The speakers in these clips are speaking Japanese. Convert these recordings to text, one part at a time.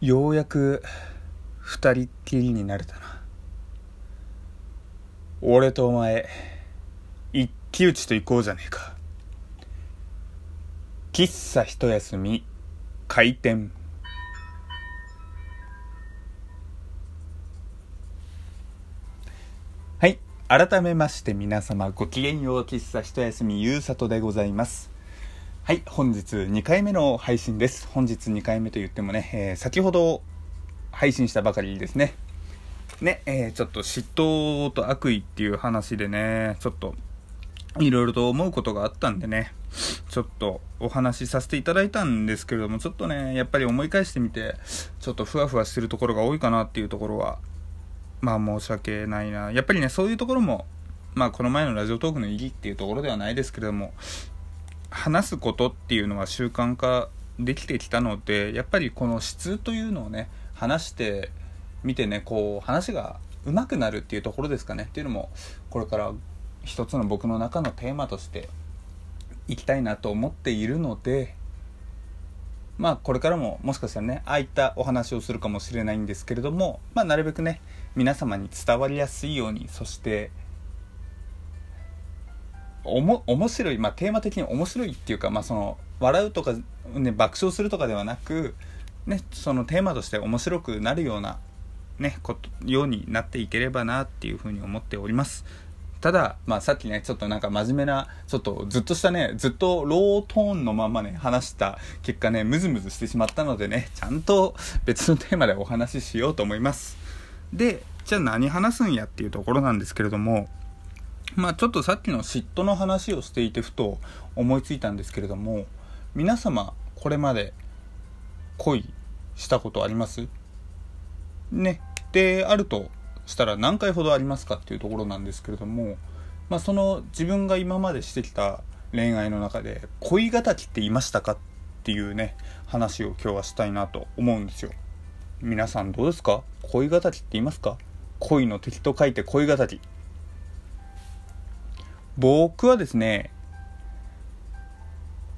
ようやく二人っきりになれたな。俺とお前一騎打ちと行こうじゃねえか。喫茶一休み開店。はい改めまして皆様ごきげんよう喫茶一休みゆうさとでございます。はい本日2回目の配信です本日2回目と言ってもね、えー、先ほど配信したばかりですねね、えー、ちょっと嫉妬と悪意っていう話でねちょっといろいろと思うことがあったんでねちょっとお話しさせていただいたんですけれどもちょっとねやっぱり思い返してみてちょっとふわふわしてるところが多いかなっていうところはまあ申し訳ないな。やっぱりね、そういうところも、まあこの前のラジオトークの意義っていうところではないですけれども、話すことっていうのは習慣化できてきたので、やっぱりこの質というのをね、話してみてね、こう話が上手くなるっていうところですかね。っていうのも、これから一つの僕の中のテーマとしていきたいなと思っているので、まあこれからももしかしたらねああいったお話をするかもしれないんですけれども、まあ、なるべくね皆様に伝わりやすいようにそしておも面白い、まあ、テーマ的に面白いっていうか、まあ、その笑うとか、ね、爆笑するとかではなく、ね、そのテーマとして面白くなるような、ね、ことようになっていければなっていうふうに思っております。ただ、まあ、さっきね、ちょっとなんか真面目な、ちょっとずっとしたね、ずっとロートーンのままね、話した結果ね、ムズムズしてしまったのでね、ちゃんと別のテーマでお話ししようと思います。で、じゃあ何話すんやっていうところなんですけれども、まあちょっとさっきの嫉妬の話をしていてふと思いついたんですけれども、皆様、これまで恋したことあります？ね。で、あるとしたら何回ほどありますかっていうところなんですけれども、まあ、その自分が今までしてきた恋愛の中で恋敵っていましたかっていうね話を今日はしたいなと思うんですよ。皆さんどうですか？恋敵って言いますか？恋の敵と書いて恋敵。僕はですね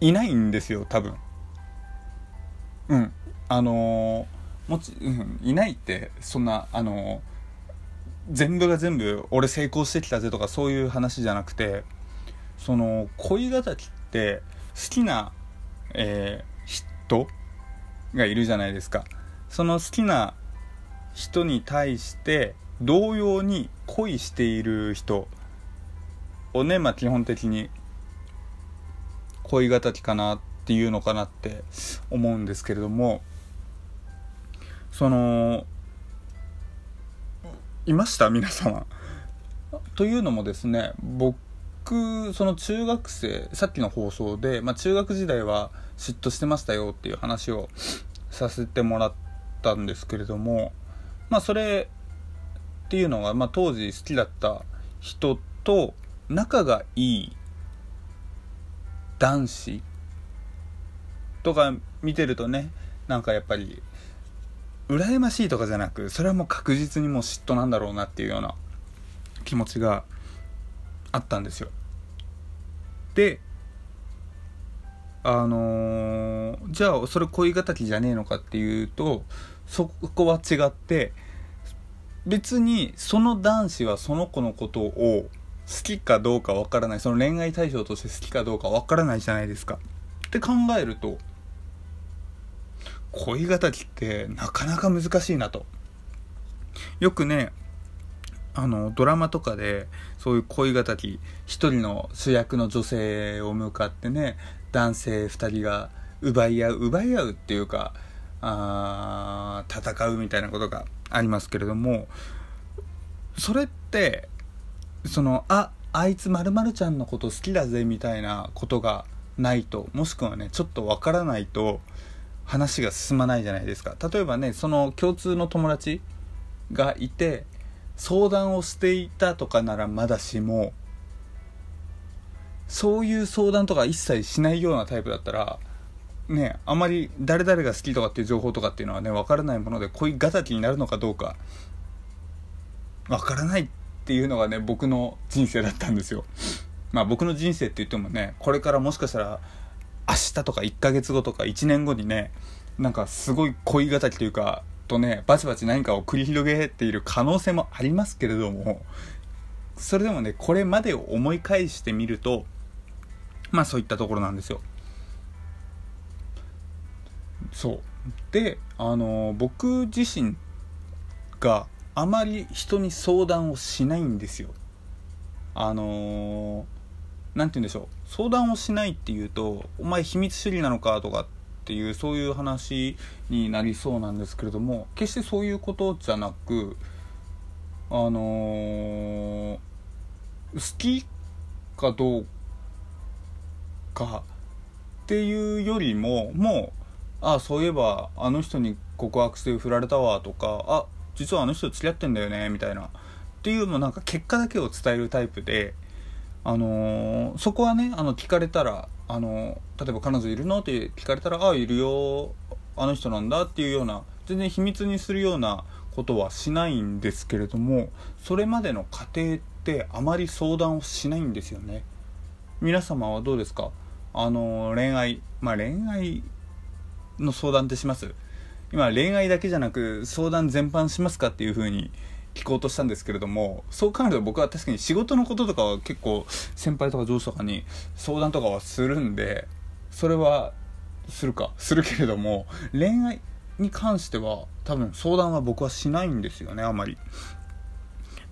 いないんですよ多分。うん。あのー、もち、うん、いないってそんなあのー全部が全部俺成功してきたぜとかそういう話じゃなくてその恋敵って好きな、えー、人がいるじゃないですか。その好きな人に対して同様に恋している人をねまあ基本的に恋敵かなっていうのかなって思うんですけれどもそのいました？皆様。というのもですね僕その中学生さっきの放送で、まあ、中学時代は嫉妬してましたよっていう話をさせてもらったんですけれどもまあそれっていうのが、まあ、当時好きだった人と仲がいい男子とか見てるとねなんかやっぱり羨ましいとかじゃなくそれはもう確実にもう嫉妬なんだろうなっていうような気持ちがあったんですよ。であのー、じゃあそれ恋敵じゃねえのかっていうとそこは違って別にその男子はその子のことを好きかどうかわからないその恋愛対象として好きかどうかわからないじゃないですかって考えると恋敵ってなかなか難しいなと。よくね、あの、ドラマとかで、そういう恋敵、一人の主役の女性を向かってね、男性二人が奪い合う、奪い合うっていうか、あ戦うみたいなことがありますけれども、それって、その、あ、あいつまるちゃんのこと好きだぜみたいなことがないと、もしくはね、ちょっとわからないと、話が進まないじゃないですか。例えばねその共通の友達がいて相談をしていたとかならまだしもそういう相談とか一切しないようなタイプだったらねあまり誰々が好きとかっていう情報とかっていうのはね分からないもので恋敵になるのかどうか分からないっていうのがね僕の人生だったんですよ。まあ僕の人生って言ってもねこれからもしかしたら明日とか1ヶ月後とか1年後にねなんかすごい恋敵というかとねバチバチ何かを繰り広げている可能性もありますけれどもそれでもねこれまでを思い返してみるとまあそういったところなんですよ。そう。であの僕自身があまり人に相談をしないんですよ。あの何て言うんでしょう。相談をしないっていうとお前秘密主義なのかとかっていうそういう話になりそうなんですけれども決してそういうことじゃなくあの好きかどうかっていうよりももうあそういえばあの人に告白して振られたわとかあ実はあの人付き合ってんだよねみたいな。っていうもなんか結果だけを伝えるタイプで。あのー、そこはねあの聞かれたらあのー、例えば彼女いるの？って聞かれたらあいるよ。あの人なんだっていうような全然秘密にするようなことはしないんですけれどもそれまでの過程ってあまり相談をしないんですよね。皆様はどうですか？あの恋愛まあ恋愛の相談ってします？今恋愛だけじゃなく相談全般しますかっていう風に聞こうとしたんですけれどもそう考えると僕は確かに仕事のこととかは結構先輩とか上司とかに相談とかはするんでそれはするかするけれども恋愛に関しては多分相談は僕はしないんですよねあまり。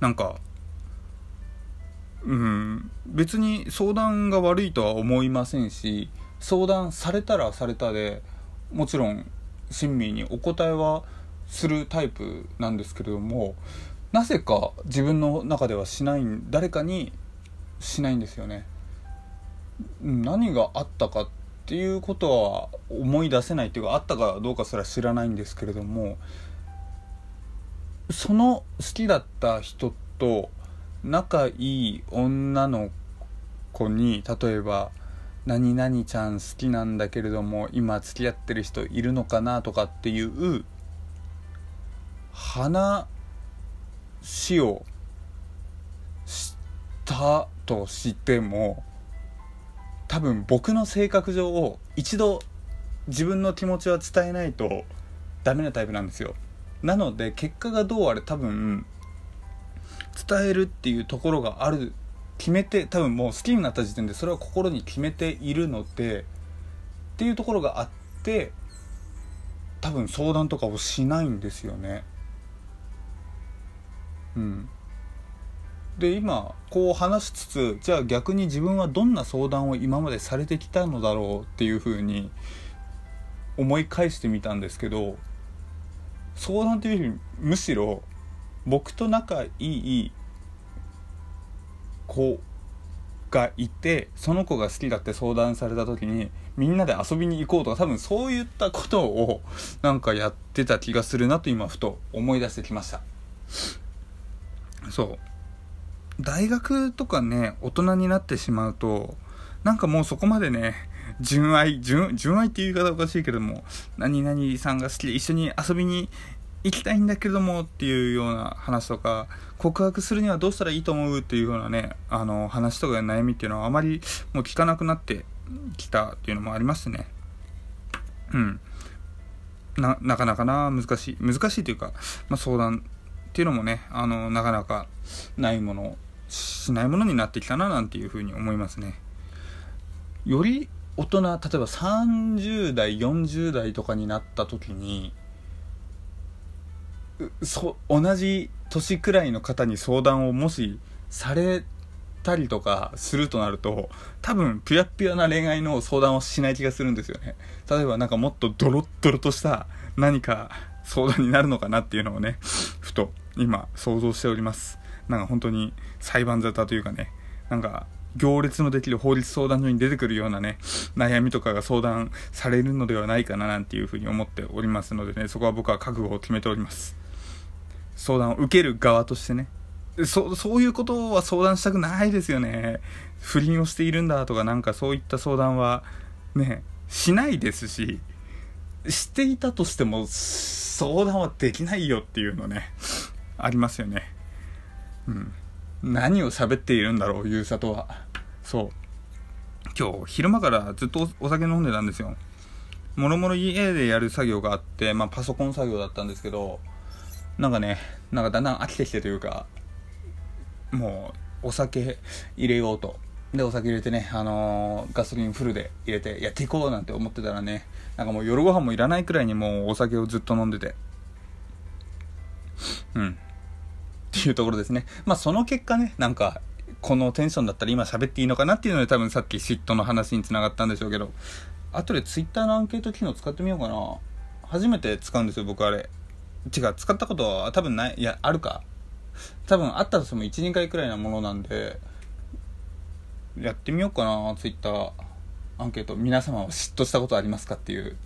なんかうん別に相談が悪いとは思いませんし相談されたらされたでもちろん親身にお答えはするタイプなんですけれどもなぜか自分の中ではしない誰かにしないんですよね。何があったかっていうことは思い出せないっていうかあったかどうかすら知らないんですけれどもその好きだった人と仲いい女の子に例えば何々ちゃん好きなんだけれども今付き合ってる人いるのかなとかっていう話をしたとしても多分僕の性格上を一度自分の気持ちは伝えないとダメなタイプなんですよ。なので結果がどうあれ多分伝えるっていうところがある決めて多分もう好きになった時点でそれは心に決めているのでっていうところがあって多分相談とかをしないんですよね。うん、で今こう話しつつじゃあ逆に自分はどんな相談を今までされてきたのだろうっていうふうに思い返してみたんですけど相談というよりむしろ僕と仲いい子がいてその子が好きだって相談された時にみんなで遊びに行こうとか多分そういったことをなんかやってた気がするなと今ふと思い出してきました。そう。大学とかね大人になってしまうとなんかもうそこまでね純愛純愛っていう言い方おかしいけども何々さんが好きで一緒に遊びに行きたいんだけどもっていうような話とか告白するにはどうしたらいいと思うっていうようなねあの話とか悩みっていうのはあまりもう聞かなくなってきたっていうのもありますね。うん。ななかなかな難しい難しいというか、まあ、相談っていうのもねあのなかなかないものしないものになってきたななんていうふうに思いますね。より大人例えば30代40代とかになった時にそ同じ年くらいの方に相談をもしされたりとかするとなると多分ピュアピュアな恋愛の相談をしない気がするんですよね例えばなんかもっとドロッドロとした何か相談になるのかなっていうのをねふと今想像しておりますなんか本当に裁判沙汰というかねなんか行列のできる法律相談所に出てくるようなね、悩みとかが相談されるのではないかななんていうふうに思っておりますのでね、そこは僕は覚悟を決めております。相談を受ける側としてね。そそういうことは相談したくないですよね。不倫をしているんだとかなんかそういった相談はねしないですししていたとしても相談はできないよっていうのねありますよね。うん。何を喋っているんだろうゆうさとは。そう。今日昼間からずっとお酒飲んでたんですよ。もろもろ家でやる作業があって、まあ、パソコン作業だったんですけどなんかねなんかだんだん飽きてきてというかもうお酒入れようと。でお酒入れてね、あのー、ガソリンフルで入れてやっていこうなんて思ってたらねなんかもう夜ご飯もいらないくらいにもうお酒をずっと飲んでて。うん。っていうところですね。まあその結果ねなんかこのテンションだったら今喋っていいのかなっていうので多分さっき嫉妬の話につながったんでしょうけど後で Twitter のアンケート機能使ってみようかな。初めて使うんですよ僕あれ。違う使ったことは多分ないいやあるか多分あったとしても12回くらいなものなんでやってみようかな Twitter アンケート皆様は嫉妬したことありますかっていう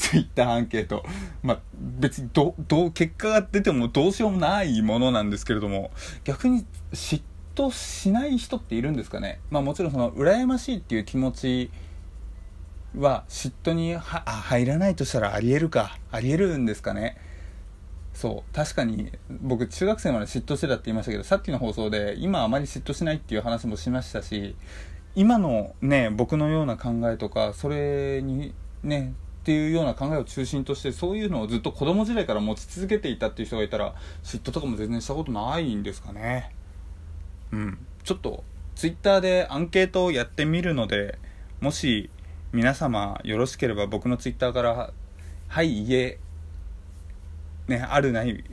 ツイッターアンケート。まあ、別にど、どう、結果が出てもどうしようもないものなんですけれども、逆に嫉妬しない人っているんですかね。まあもちろんその、羨ましいっていう気持ちは嫉妬には入らないとしたらありえるか。ありえるんですかね。そう確かに僕中学生まで嫉妬してたって言いましたけどさっきの放送で今あまり嫉妬しないっていう話もしましたし今のね僕のような考えとかそれにねっていうような考えを中心としてそういうのをずっと子供時代から持ち続けていたっていう人がいたら嫉妬とかも全然したことないんですかね。うん。ちょっとツイッターでアンケートをやってみるのでもし皆様よろしければ僕のツイッターから「はい家ねあるない」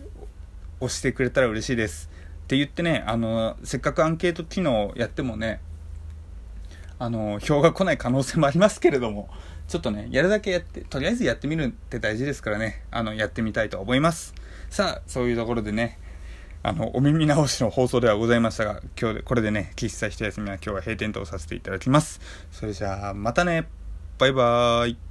押してくれたら嬉しいです。って言ってねあのせっかくアンケート機能やってもねあの票が来ない可能性もありますけれどもちょっとねやるだけやってとりあえずやってみるって大事ですからねあのやってみたいと思います。さあそういうところでねあの、お耳直しの放送ではございましたが、今日で、これでね、喫茶一休みは今日は閉店とさせていただきます。それじゃあ、またね。バイバーイ。